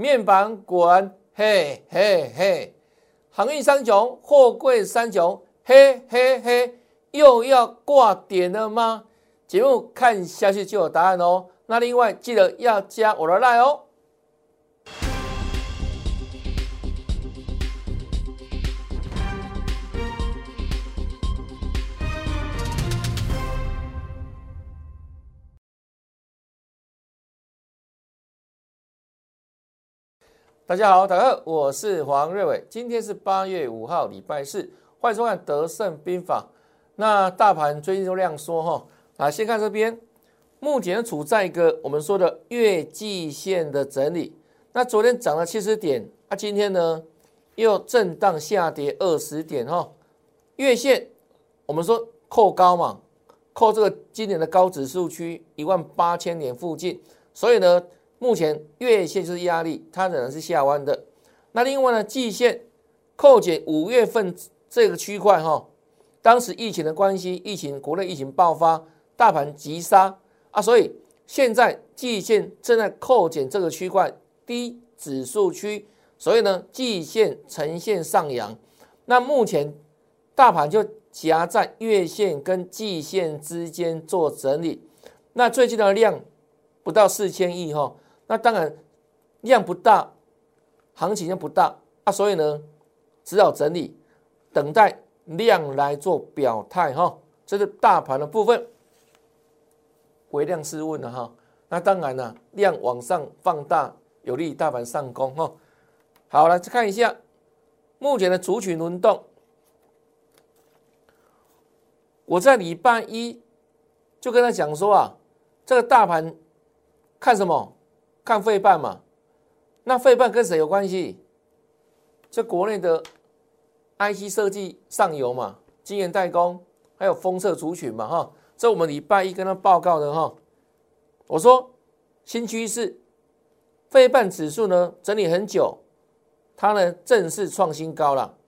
面板果然嘿嘿嘿，航运三雄、货柜三雄，嘿嘿嘿，又要挂点了吗？节目看下去就有答案哦。那另外记得要加我的 line 哦。大家好，大家好，我是黄瑞伟。今天是八月五号，礼拜四，欢迎收看《德胜兵法》。那大盘最近都量缩哈，啊，先看这边，目前处在一个我们说的月季线的整理。那昨天涨了七十点，啊，今天呢又震荡下跌二十点哈。月线我们说扣高嘛，扣这个今年的高指数区一万八千点附近，所以呢。目前月线就是压力，它仍然是下弯的。那另外呢，季线扣减五月份这个区块哈，当时疫情的关系，疫情国内疫情爆发，大盘急杀啊，所以现在季线正在扣减这个区块低指数区，所以呢，季线呈现上扬。那目前大盘就夹在月线跟季线之间做整理。那最近的量不到四千亿哈。那当然量不大，行情量不大啊，所以呢，只好整理，等待量来做表态哈。这是大盘的部分，微量试问了哈。那当然了，量往上放大有利于大盘上攻哈。好了，再看一下目前的主群轮动。我在礼拜一就跟他讲说啊，这个大盘看什么？看费半嘛，那费半跟谁有关系？就国内的 IC 设计上游嘛，晶圆代工，还有封测族群嘛，哈，这我们礼拜一跟他报告的哈。我说新趋势，费半指数呢整理很久，它呢正式创新高了，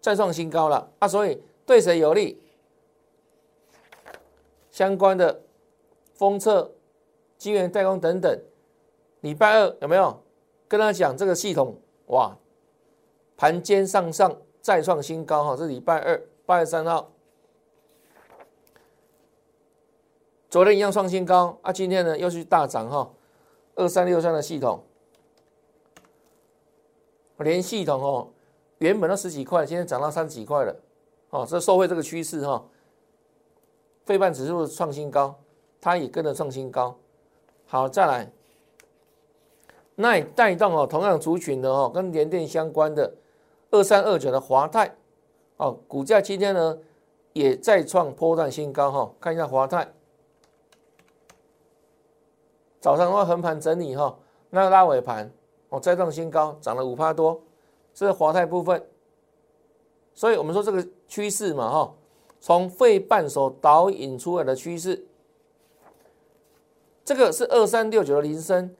再创新高了啊，所以对谁有利？相关的封测、晶圆代工等等。礼拜二有没有跟他讲这个系统？哇，盘间上上再创新高哈！这礼拜二八月三号，昨天一样创新高啊，今天呢又是大涨哈！二三六三的系统，连系统哦，原本都十几块，今天涨到三十几块了哦，这受惠这个趋势哈，费半指数创新高，它也跟着创新高。好，再来。那也带动哦，同样族群的哦，跟联电相关的二三二九的华泰哦，股价今天呢也再创波段新高哈。看一下华泰，早上的话横盘整理哈，那拉尾盘哦再创新高，涨了五趴多，这是华泰部分。所以我们说这个趋势嘛哈，从费半所导引出来的趋势，这个是二三六九的铃声。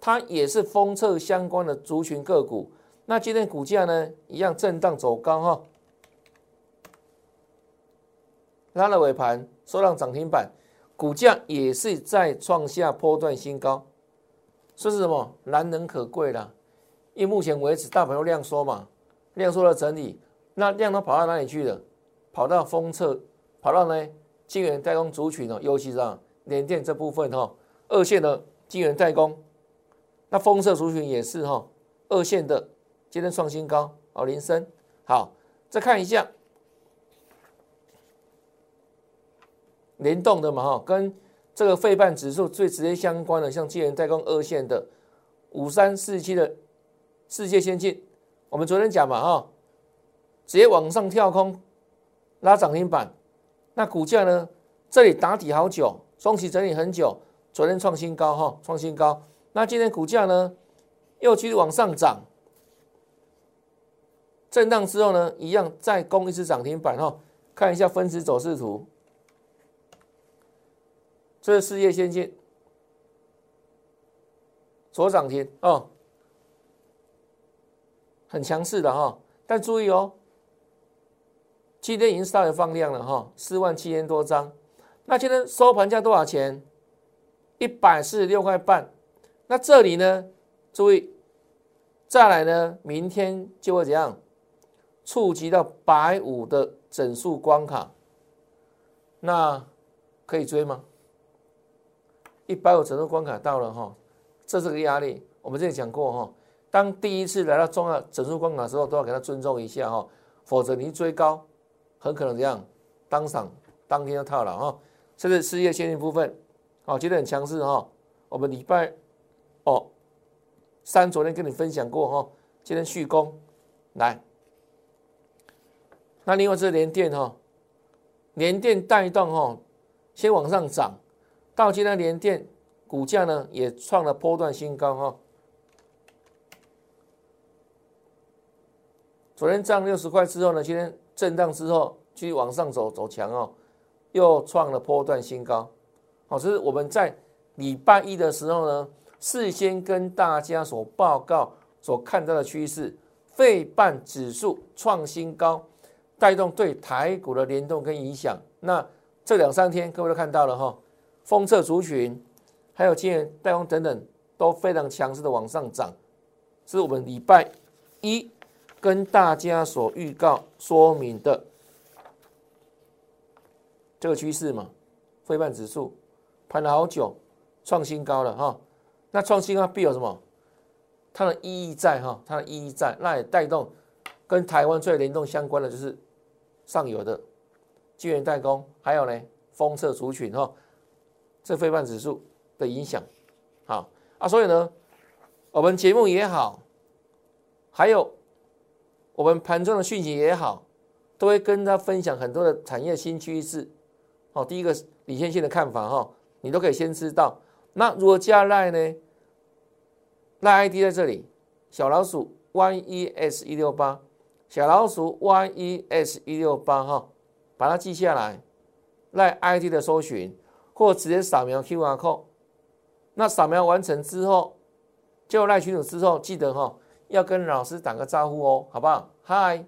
它也是封测相关的族群个股，那今天股价呢一样震荡走高哈，拉了尾盘收上涨停板，股价也是在创下波段新高，说是什么难能可贵啦，因为目前为止大盘都量缩嘛，量缩了整理，那量都跑到哪里去了？跑到封测，跑到呢晶圆代工族群哦，尤其是啊联电这部分哈，二线的晶圆代工。那丰色族群也是哈，二线的今天创新高哦，林森好，再看一下联动的嘛哈，跟这个费半指数最直接相关的，像晶圆代工二线的五三四七的世界先进，我们昨天讲嘛哈，直接往上跳空拉涨停板，那股价呢这里打底好久，中期整理很久，昨天创新高哈，创新高。那今天股价呢，又继续往上涨，震荡之后呢，一样再攻一次涨停板哈。看一下分时走势图，这是事业先进，左涨停哦，很强势的哈。但注意哦，今天已经稍微放量了哈，四万七千多张。那今天收盘价多少钱？一百四十六块半。那这里呢？注意再来呢，明天就会怎样触及到百五的整数关卡，那可以追吗？一百五整数关卡到了哈，这是个压力。我们之前讲过哈，当第一次来到重要整数关卡的时候，都要给他尊重一下哈，否则你追高，很可能这样当场当天就套了哈。这是事业线性部分，好，今天很强势哈。我们礼拜哦三昨天跟你分享过哈，今天续攻来。那另外这连电哈，连电带动哈，先往上涨，到今天连电股价呢也创了波段新高哈。昨天涨六十块之后呢，今天震荡之后继续往上走走强哦。又创了波段新高，好，这是我们在礼拜一的时候呢，事先跟大家所报告、所看到的趋势，费半指数创新高，带动对台股的联动跟影响。那这两三天各位都看到了哈，封测族群，还有今日代工等等，都非常强势的往上涨，是我们礼拜一跟大家所预告说明的。这个趋势嘛，费半指数盘了好久，创新高了哈。那创新高必有什么？它的意义在哈，它的意义在，那也带动跟台湾最联动相关的就是上游的晶圆代工，还有呢封测族群哈，这非半指数的影响。好啊，所以呢，我们节目也好，还有我们盘中的讯息也好，都会跟他分享很多的产业新趋势。哦，第一个李先性的看法哈，你都可以先知道。那如果加赖呢？赖 ID 在这里，小老鼠 YES 一六八，小老鼠 YES 一六八哈，把它记下来。赖 ID 的搜寻，或直接扫描 QR code。那扫描完成之后，就赖群主之后，记得哈，要跟老师打个招呼哦，好不好？嗨，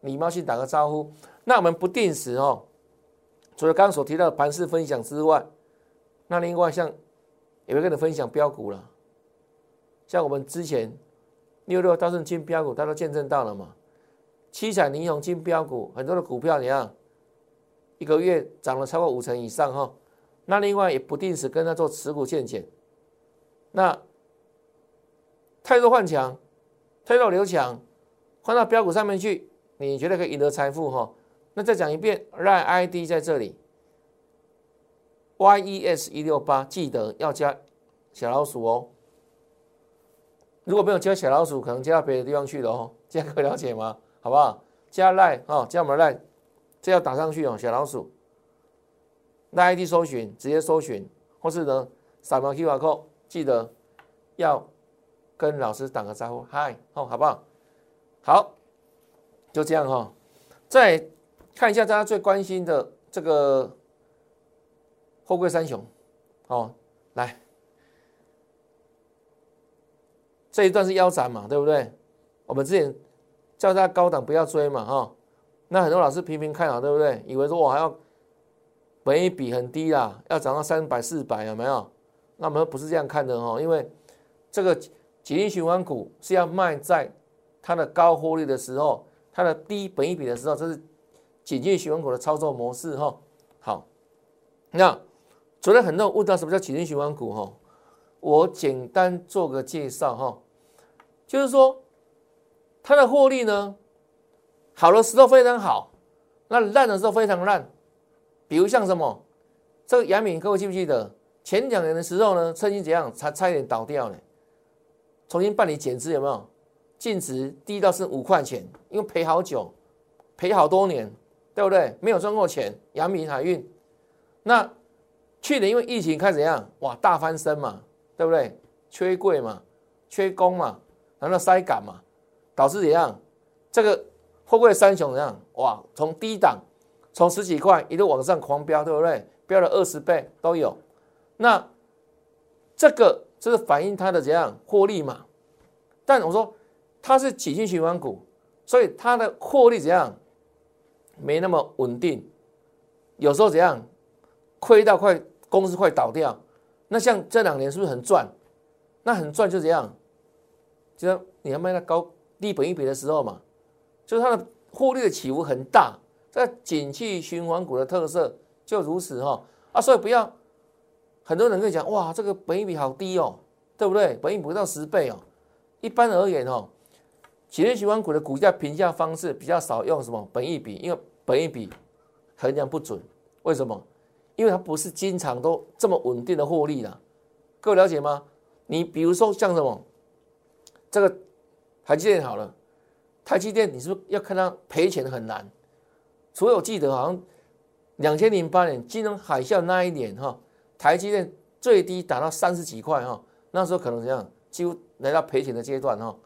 礼貌性打个招呼。那我们不定时哦。除了刚刚所提到的盘式分享之外，那另外像也会跟你分享标股了，像我们之前六六大顺金标股，大家都见证到了嘛？七彩霓虹金标股，很多的股票你看？一个月涨了超过五成以上哈。那另外也不定时跟他做持股见减。那太弱换强，太弱留强，换到标股上面去，你觉得可以赢得财富哈？那再讲一遍让 ID 在这里，yes 一六八，记得要加小老鼠哦。如果没有加小老鼠，可能加到别的地方去了哦。这样可以了解吗？好不好？加 line 哦，加我们 line，这要打上去哦，小老鼠。赖 ID 搜寻，直接搜寻，或是呢扫描 QR code，记得要跟老师打个招呼，嗨，哦，好不好？好，就这样哈，再。看一下大家最关心的这个货柜三雄，哦，来，这一段是腰斩嘛，对不对？我们之前叫大家高档不要追嘛，哈，那很多老师频频看好，对不对？以为说我还要本一比很低啦，要涨到三百四百，有没有？那我们不是这样看的哈，因为这个紧急循环股是要卖在它的高获利的时候，它的低本一比的时候，这是。紧急循环股的操作模式哈，好，那昨天很多人问到什么叫紧急循环股哈，我简单做个介绍哈，就是说它的获利呢，好的时候非常好，那烂的时候非常烂，比如像什么这个杨敏，各位记不记得前两年的时候呢，趁机怎样，差差一点倒掉呢？重新办理减资有没有？净值低到是五块钱，因为赔好久，赔好多年。对不对？没有赚过钱，杨敏海运，那去年因为疫情开始怎样？哇，大翻身嘛，对不对？缺柜嘛，缺工嘛，然后塞港嘛，导致怎样？这个货柜三雄怎样？哇，从低档从十几块一路往上狂飙，对不对？飙了二十倍都有。那这个就是反映它的怎样获利嘛？但我说它是紧急循环股，所以它的获利怎样？没那么稳定，有时候怎样亏到快公司快倒掉，那像这两年是不是很赚？那很赚就怎样，就是你要卖到高低本一比的时候嘛，就是它的获利的起伏很大。这景气循环股的特色就如此哈啊，所以不要很多人跟你讲哇，这个本一比好低哦，对不对？本一比不到十倍哦。一般而言哦，企业循环股的股价评价方式比较少用什么本一比，因为本一比衡量不准。为什么？因为它不是经常都这么稳定的获利的。各位了解吗？你比如说像什么这个台积电好了，台积电你是不是要看它赔钱很难？除了我记得好像两千零八年金融海啸那一年哈，台积电最低达到三十几块哈，那时候可能怎样，几乎来到赔钱的阶段哈。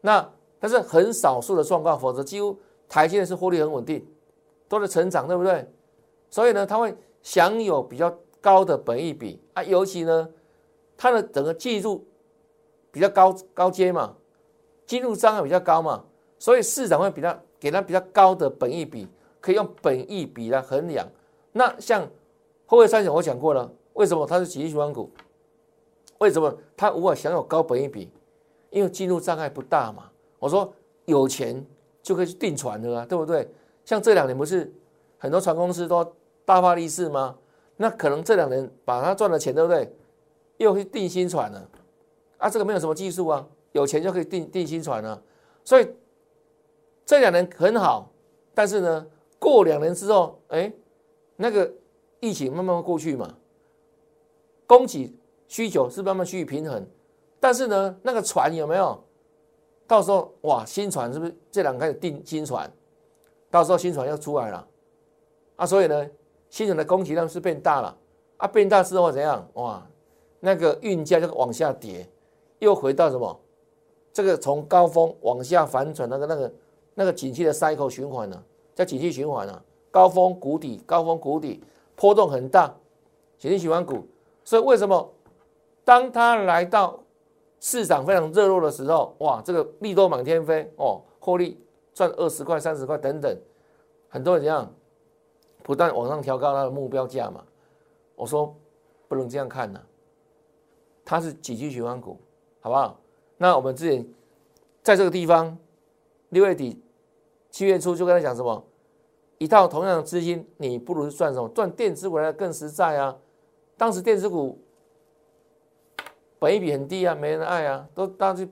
那但是很少数的状况，否则几乎台积电是获利很稳定，都在成长，对不对？所以呢，它会享有比较高的本益比啊，尤其呢，它的整个技术比较高高阶嘛，进入障碍比较高嘛，所以市场会比较给它比较高的本益比。可以用本益比来衡量。那像后卫三险，我讲过了，为什么它是紧急循环股？为什么它无法享有高本益比？因为进入障碍不大嘛。我说有钱就可以去订船的啊，对不对？像这两年不是很多船公司都大发利市吗？那可能这两年把它赚的钱，对不对？又去定新船了啊？这个没有什么技术啊，有钱就可以定定新船了。所以这两年很好，但是呢？过两年之后，哎，那个疫情慢慢过去嘛，供给需求是慢慢趋于平衡，但是呢，那个船有没有？到时候哇，新船是不是这两开始定新船？到时候新船要出来了，啊，所以呢，新船的供给量是变大了，啊，变大之后怎样？哇，那个运价就往下跌，又回到什么？这个从高峰往下反转，那个那个那个景气的 cycle 循环呢？叫景气循环啊，高峰谷底，高峰谷底，波动很大，景气循环股。所以为什么当它来到市场非常热络的时候，哇，这个利多满天飞哦，获利赚二十块、三十块等等，很多人这样不断往上调高它的目标价嘛。我说不能这样看呐，它是几级循环股，好不好？那我们之前在这个地方六月底。七月初就跟他讲什么，一套同样的资金，你不如赚什么？赚电子股来的更实在啊！当时电子股本益比很低啊，没人爱啊，都当去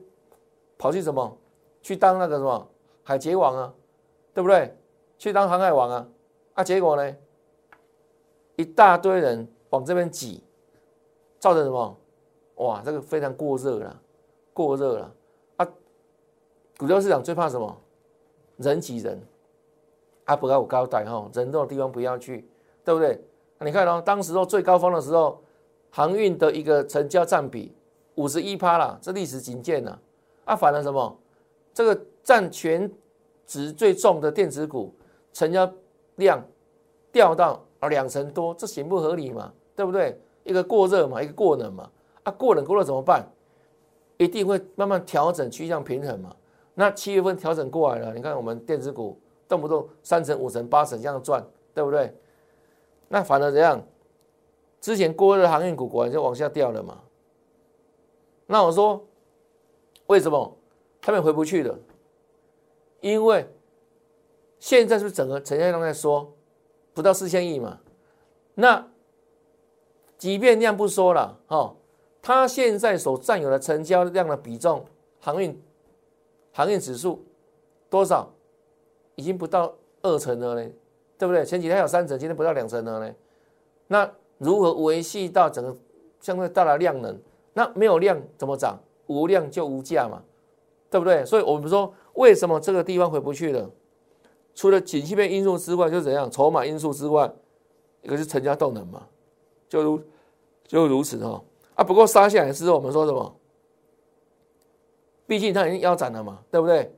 跑去什么？去当那个什么海贼王啊，对不对？去当航海王啊！啊，结果呢，一大堆人往这边挤，造成什么？哇，这个非常过热了，过热了啊！股票市场最怕什么？人挤人，啊不要有高台哈，人多的地方不要去，对不对？你看哦，当时候最高峰的时候，航运的一个成交占比五十一趴了，这历史仅见了。啊，反了什么？这个占全值最重的电子股成交量掉到啊两成多，这行不合理嘛？对不对？一个过热嘛，一个过冷嘛。啊，过冷过热怎么办？一定会慢慢调整趋向平衡嘛。那七月份调整过来了，你看我们电子股动不动三成、五成、八成这样赚，对不对？那反而怎样？之前过热航运股果然就往下掉了嘛。那我说，为什么他们回不去了？因为现在是整个成交量在说不到四千亿嘛。那即便量不说了，哈，它现在所占有的成交量的比重，航运。航运指数多少？已经不到二成了呢，对不对？前几天有三成，今天不到两成了呢。那如何维系到整个相对大的量能？那没有量怎么涨？无量就无价嘛，对不对？所以我们说，为什么这个地方回不去了？除了景气面因素之外，就怎样？筹码因素之外，一个是成交动能嘛，就如就如此哈。啊，不过杀下来之后，我们说什么？毕竟它已经腰斩了嘛，对不对？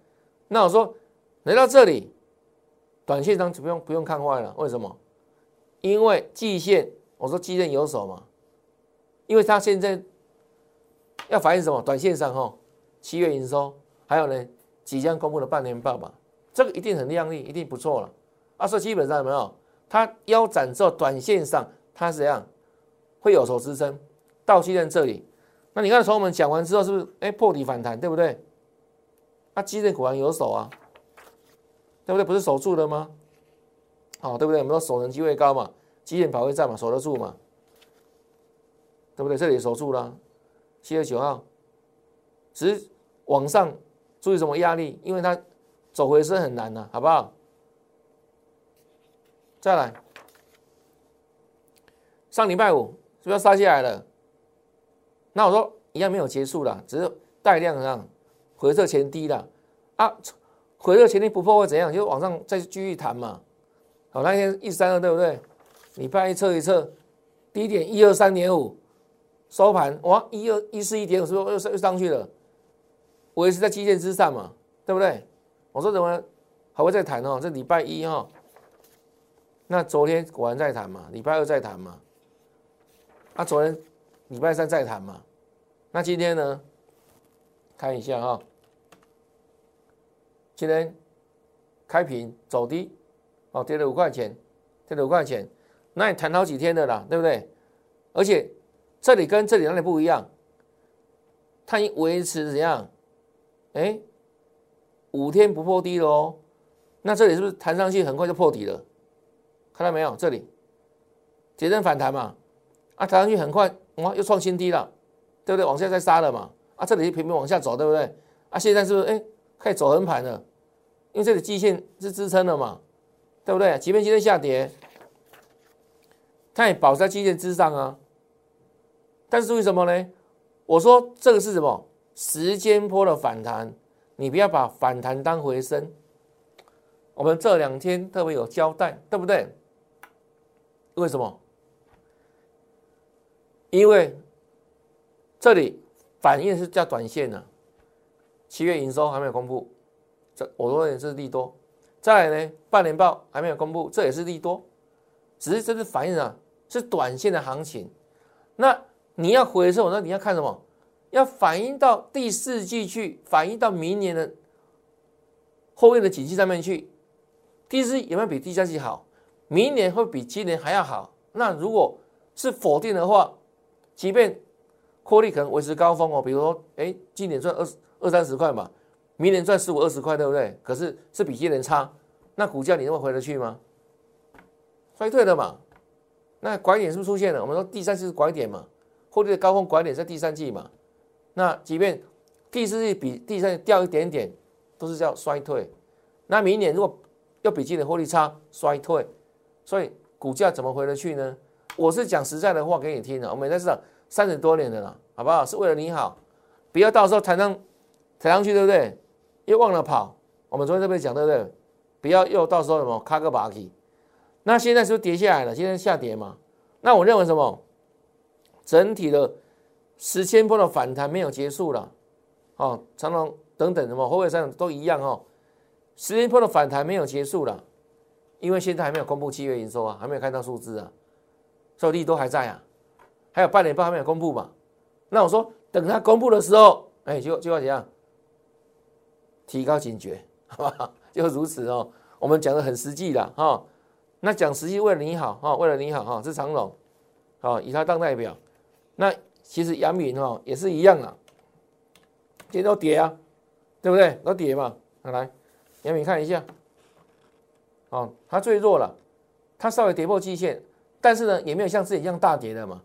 那我说来到这里，短线上就不用不用看坏了。为什么？因为季线，我说季线有手嘛，因为它现在要反映什么？短线上哈，七月营收，还有呢，即将公布的半年报嘛，这个一定很亮丽，一定不错了。啊，所以基本上有没有？它腰斩之后，短线上它是怎样会有手支撑？到期在这里。那你看，从我们讲完之后，是不是哎破底反弹，对不对？啊基电果然有手啊，对不对？不是守住了吗？好，对不对？我们说守人机会高嘛，基电保卫战嘛，守得住嘛，对不对？这里守住了，七月九号，只是往上注意什么压力？因为它走回升很难呐，好不好？再来，上礼拜五是不是要杀下来了？那我说一样没有结束了，只是带量上回撤前低了啊，回撤前低不破会怎样？就往上再继续弹嘛。好，那天一三二对不对？礼拜一测一测，低点一二三点五，收盘哇一二一四一点五，是不是又上又上去了？我也是在基线之上嘛，对不对？我说怎么还会再谈哦？这礼拜一哈。那昨天果然在谈嘛，礼拜二再谈嘛，啊，昨天礼拜三再谈嘛，那今天呢？看一下哈，今天开平走低，哦，跌了五块钱，跌了五块钱，那你谈好几天的啦，对不对？而且这里跟这里哪里不一样？它已维持怎样？哎，五天不破低了哦，那这里是不是弹上去很快就破底了？看到没有？这里节振反弹嘛，啊，弹上去很快，哇，又创新低了，对不对？往下再杀了嘛，啊，这里就频频往下走，对不对？啊，现在是不是哎，开始走横盘了？因为这里季线是支撑的嘛，对不对？即便今天下跌，它也保持在季线之上啊。但是注意什么呢？我说这个是什么？时间波的反弹，你不要把反弹当回升。我们这两天特别有交代，对不对？为什么？因为这里反应是叫短线呢，七月营收还没有公布，这我认为是利多。再来呢，半年报还没有公布，这也是利多。只是这是反映啊，是短线的行情。那你要回收，那你要看什么？要反映到第四季去，反映到明年的后面的景气上面去。第四季有没有比第三季好？明年会比今年还要好。那如果是否定的话，即便获利可能维持高峰哦，比如说，哎，今年赚二二三十块嘛，明年赚十五二十块，对不对？可是是比今年差，那股价你能回得去吗？衰退了嘛？那拐点是不是出现了？我们说第三季是拐点嘛，获利的高峰拐点在第三季嘛。那即便第四季比第三季掉一点点，都是叫衰退。那明年如果又比今年获利差，衰退。所以股价怎么回得去呢？我是讲实在的话给你听的。我们在市场三十多年的了，好不好？是为了你好，不要到时候抬上抬上去，对不对？又忘了跑。我们昨天这边讲，对不对？不要又到时候什么卡个把起。那现在是不是跌下来了？今天下跌嘛？那我认为什么？整体的十千波的反弹没有结束了。哦，长隆等等什么，后卫上都一样哦。十千波的反弹没有结束了。因为现在还没有公布七月营收啊，还没有看到数字啊，所以利都还在啊，还有半年报还没有公布嘛。那我说等它公布的时候，哎，就就要怎样？提高警觉，好吧？就如此哦。我们讲的很实际的哈，那讲实际为了你好哈，为了你好哈，是长隆，好以他当代表。那其实杨敏哈也是一样啊，今天都跌啊，对不对？都跌嘛。来，杨敏看一下。哦，它最弱了，它稍微跌破季线，但是呢，也没有像之前一样大跌的嘛，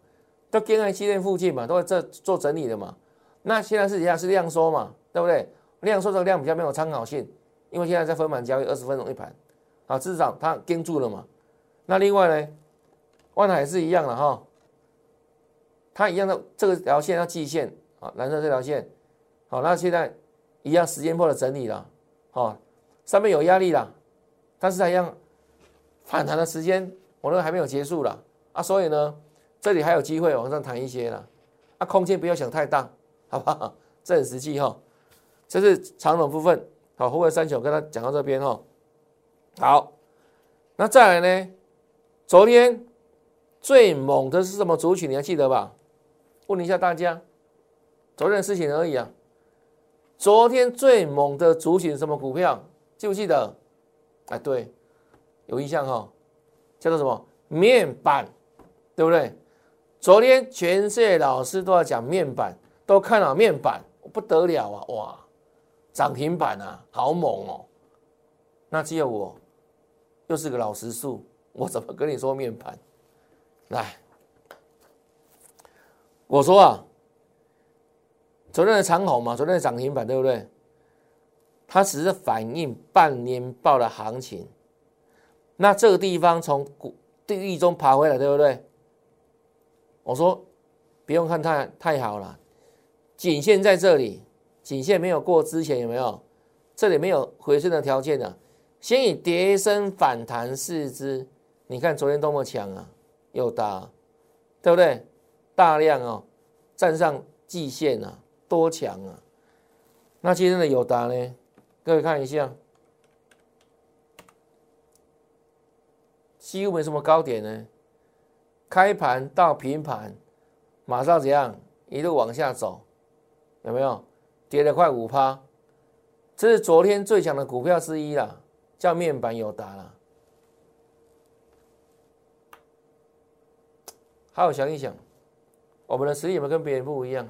都跟在期线附近嘛，都在这做整理的嘛。那现在是一下是量缩嘛，对不对？量缩这个量比较没有参考性，因为现在在分盘交易，二十分钟一盘，啊，至少它跟住了嘛。那另外呢，万海是一样的哈，它一样的这个条线要季线啊，蓝色这条线，好，那现在一样时间破了整理了，好，上面有压力了。但是它一样反弹的时间，我认为还没有结束了啊，所以呢，这里还有机会往上弹一些了啊，空间不要想太大，好不好？这很实际哈。这是长短部分，好，后卫三九跟他讲到这边哈。好，那再来呢？昨天最猛的是什么族群？你还记得吧？问一下大家，昨天的事情而已啊。昨天最猛的族群什么股票？记不记得？哎，对，有印象哈，叫做什么面板，对不对？昨天全世界老师都要讲面板，都看了面板，不得了啊！哇，涨停板啊，好猛哦！那只有我，又是个老实树，我怎么跟你说面板？来，我说啊，昨天的长虹嘛，昨天的涨停板对不对？它只是反映半年报的行情。那这个地方从股地狱中爬回来，对不对？我说不用看太太好了，颈线在这里，颈线没有过之前有没有？这里没有回升的条件的，先以跌升反弹试之。你看昨天多么强啊，又大，对不对？大量哦，站上季线啊，多强啊！那今天的友达呢？各位看一下。几乎没什么高点呢，开盘到平盘，马上怎样一路往下走，有没有跌了快五趴？这是昨天最强的股票之一啦，叫面板友达了。好好想一想，我们的实力有没有跟别人不一样？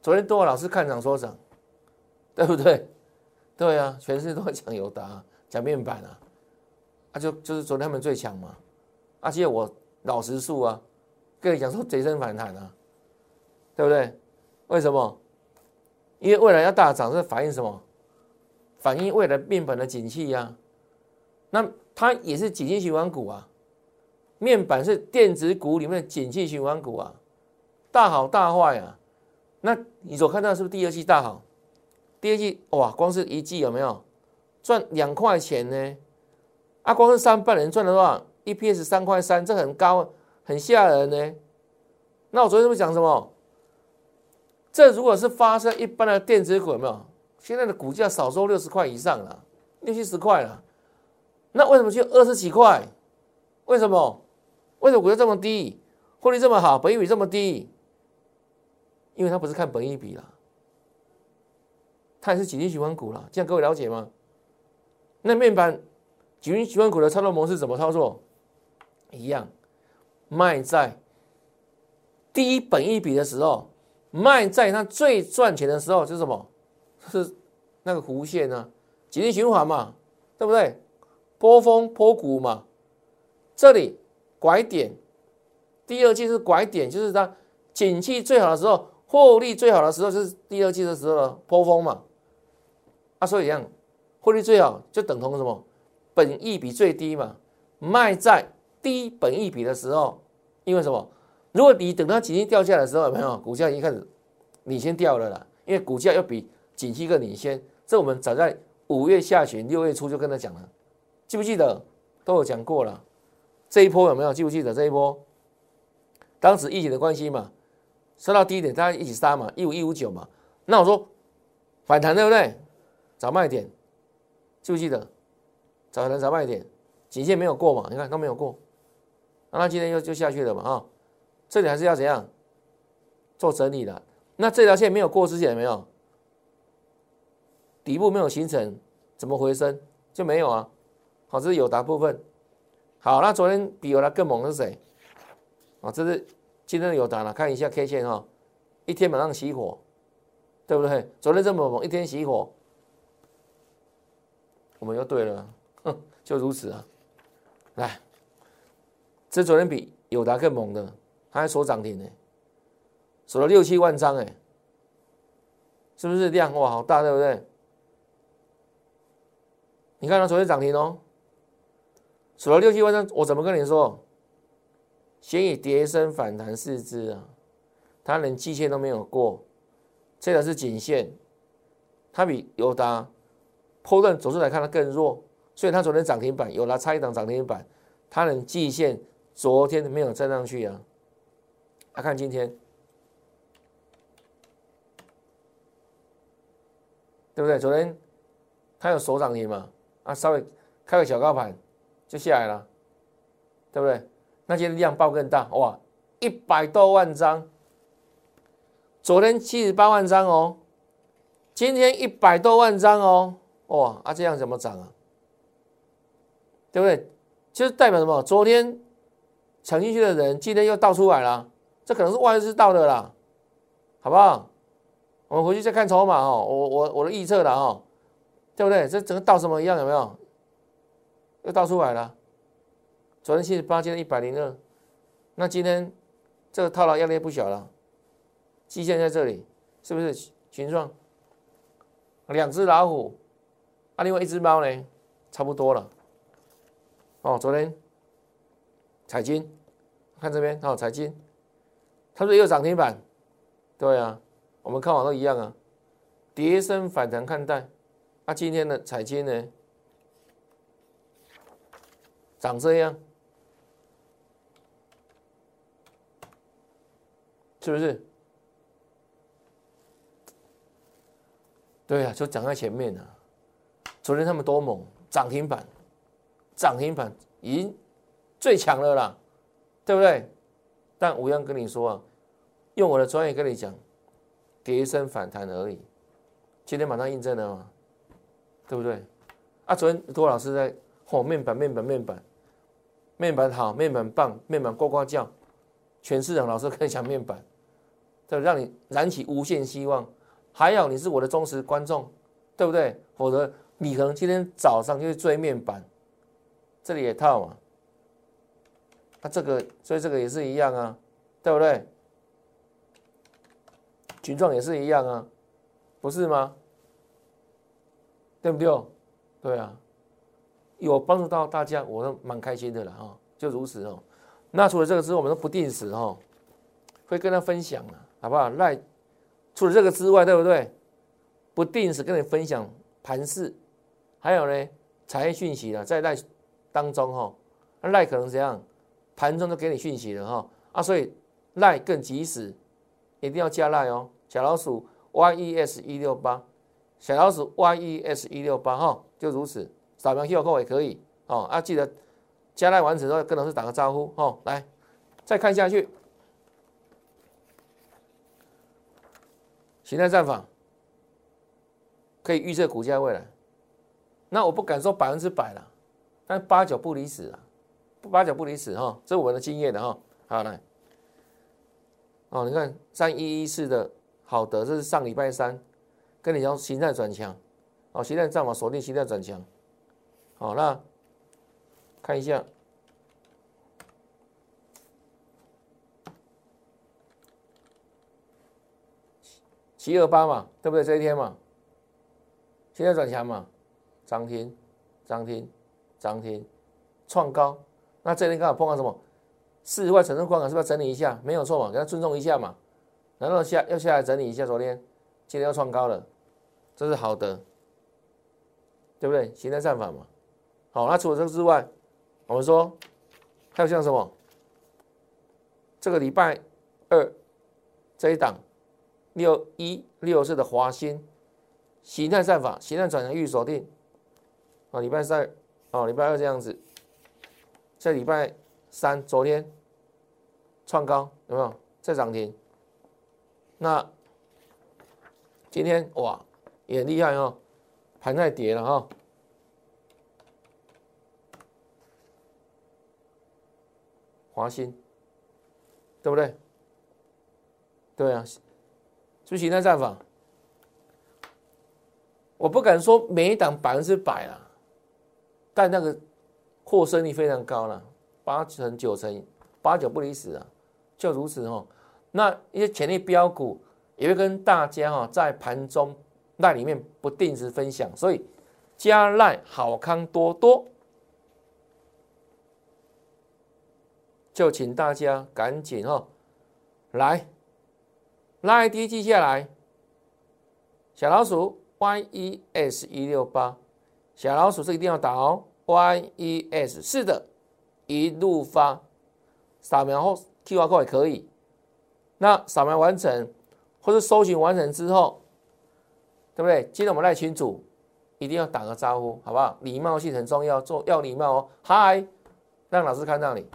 昨天多老师看涨说涨，对不对？对啊，全世界都在讲友达，讲面板啊。啊就就是昨天他们最强嘛，而且我老实数啊，跟你讲说贼升反弹啊，对不对？为什么？因为未来要大涨，是反映什么？反映未来面板的景气呀。那它也是景气循环股啊，面板是电子股里面的景气循环股啊，大好大坏啊。那你所看到是不是第二季大好？第二季哇，光是一季有没有赚两块钱呢？啊，光是上半年赚了多少？EPS 三块三，这很高，很吓人呢。那我昨天是不是讲什么？这如果是发生一般的电子股，有没有？现在的股价少说六十块以上了，六七十块了。那为什么就二十几块？为什么？为什么股价这么低，获利这么好，本益比这么低？因为它不是看本益比了，它也是紧急循环股了。这样各位了解吗？那面板。举循环股的操作模式怎么操作？一样，卖在低本一比的时候，卖在它最赚钱的时候，是什么？是那个弧线呢？紧急循环嘛，对不对？波峰波谷嘛，这里拐点，第二季是拐点，就是它景气最好的时候，获利最好的时候，就是第二季的时候的波峰嘛。啊，所以一样，获利最好就等同什么？本益比最低嘛，卖在低本益比的时候，因为什么？如果你等它景气掉下来的时候，有没有股价已经开始领先掉了啦？因为股价要比景气更领先。这我们早在五月下旬、六月初就跟他讲了，记不记得？都有讲过了。这一波有没有记不记得？这一波当时疫情的关系嘛，收到低点，大家一起杀嘛，一五一五九嘛。那我说反弹对不对？找卖点，记不记得？找人找卖点，颈线没有过嘛？你看都没有过，那他今天又就下去了嘛？啊，这里还是要怎样做整理的？那这条线没有过之前有没有底部没有形成，怎么回升就没有啊？好，这是有达部分。好，那昨天比有达更猛的是谁？啊，这是今天的有达了，看一下 K 线哈，一天马上熄火，对不对？昨天这么猛，一天熄火，我们又对了。哼就如此啊，来，这昨天比友达更猛的，它还锁涨停呢，锁了六七万张哎，是不是量哇好大对不对？你看它昨天涨停哦，除了六七万张，我怎么跟你说？先以跌升反弹四之啊，它连季线都没有过，这个是颈线，它比友达破段走出来看它更弱。所以它昨天涨停板有了差一档涨停板，它能季线昨天没有站上去啊。来看今天，对不对？昨天它有手涨停嘛？啊，稍微开个小高盘就下来了，对不对？那今天量爆更大哇，一百多万张，昨天七十八万张哦，今天一百多万张哦，哇，啊这样怎么涨啊？对不对？就是代表什么？昨天抢进去的人，今天又倒出来了，这可能是外资倒的啦，好不好？我们回去再看筹码哦，我我我的预测了哈，对不对？这整个倒什么一样有没有？又倒出来了。昨天七十八，今天一百零二，那今天这个套牢压力不小了。基线在这里，是不是群状？两只老虎，啊，另外一只猫呢？差不多了。哦，昨天彩金，看这边哦，彩金，它说有涨停板，对啊，我们看法都一样啊，跌升反弹看待。啊，今天的彩金呢，长这样，是不是？对啊，就讲在前面啊。昨天他们多猛，涨停板，涨停板已经最强了啦，对不对？但我要跟你说啊，用我的专业跟你讲，跌升反弹而已。今天马上印证了嘛，对不对？啊，昨天多老师在哦面板，面板，面板，面板好，面板棒，面板呱呱叫，全市场老师跟你讲面板，对，让你燃起无限希望。还有你是我的忠实观众，对不对？否则你可能今天早上就去追面板，这里也套嘛。那这个，所以这个也是一样啊，对不对？群状也是一样啊，不是吗？对不对？对啊，有帮助到大家，我都蛮开心的了哈。就如此哦。那除了这个之外，我们都不定时哈，会跟他分享啊，好不好？赖。除了这个之外，对不对？不定时跟你分享盘势，还有呢，产业讯息的在赖当中哈，赖可能怎样？盘中都给你讯息了哈啊，所以赖更及时，一定要加赖哦。小老鼠 y e s 一六八，小老鼠 y e s 一六八哈，就如此，扫描 Q R code 也可以哦啊，记得加赖完成之后跟老师打个招呼哦。来，再看下去。形态战法可以预测股价未来，那我不敢说百分之百了，但八九不离十啊，八九不离十哈，这是我们的经验的哈。好来，哦，你看三一一四的好的，这是上礼拜三跟你讲形态转强，哦，形态战法锁定形态转强，好，那看一下。七二八嘛，对不对？这一天嘛，现在转强嘛，涨停，涨停，涨停，创高。那这天刚好碰到什么？四十块成交关卡是不是要整理一下？没有错嘛，给他尊重一下嘛。难道下要下来整理一下？昨天今天要创高了，这是好的，对不对？形态战法嘛。好，那除了这个之外，我们说还有像什么？这个礼拜二这一档。六一六四的华兴形态战法，形态转成预锁定啊，礼拜三哦，礼拜二这样子，在礼拜三昨天创高有没有？再涨停，那今天哇也厉害哦，盘在跌了哈，华兴对不对？对啊。就形态战法，我不敢说每一档百分之百啊，但那个获胜率非常高了，八成九成，八九不离十啊，就如此哈。那一些潜力标股也会跟大家哈在盘中那里面不定时分享，所以加赖好康多多，就请大家赶紧哦来。拉 ID 记下来，小老鼠 YES 一六八，小老鼠这一定要打哦，YES 是的，一路发，扫描后 QR code 也可以。那扫描完成或者搜寻完成之后，对不对？记得我们赖群组，一定要打个招呼，好不好？礼貌性很重要，做要礼貌哦。嗨，让老师看到你，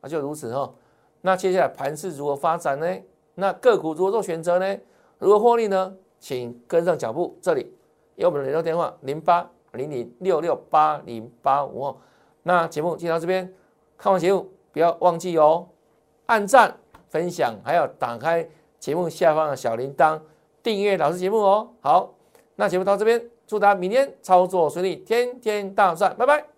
啊，就如此哈。那接下来盘势如何发展呢？那个股如何做选择呢？如何获利呢？请跟上脚步。这里有我们的联络电话：零八零零六六八零八五哦。那节目就到这边，看完节目不要忘记哦，按赞、分享，还要打开节目下方的小铃铛，订阅老师节目哦。好，那节目到这边，祝大家明天操作顺利，天天大赚，拜拜。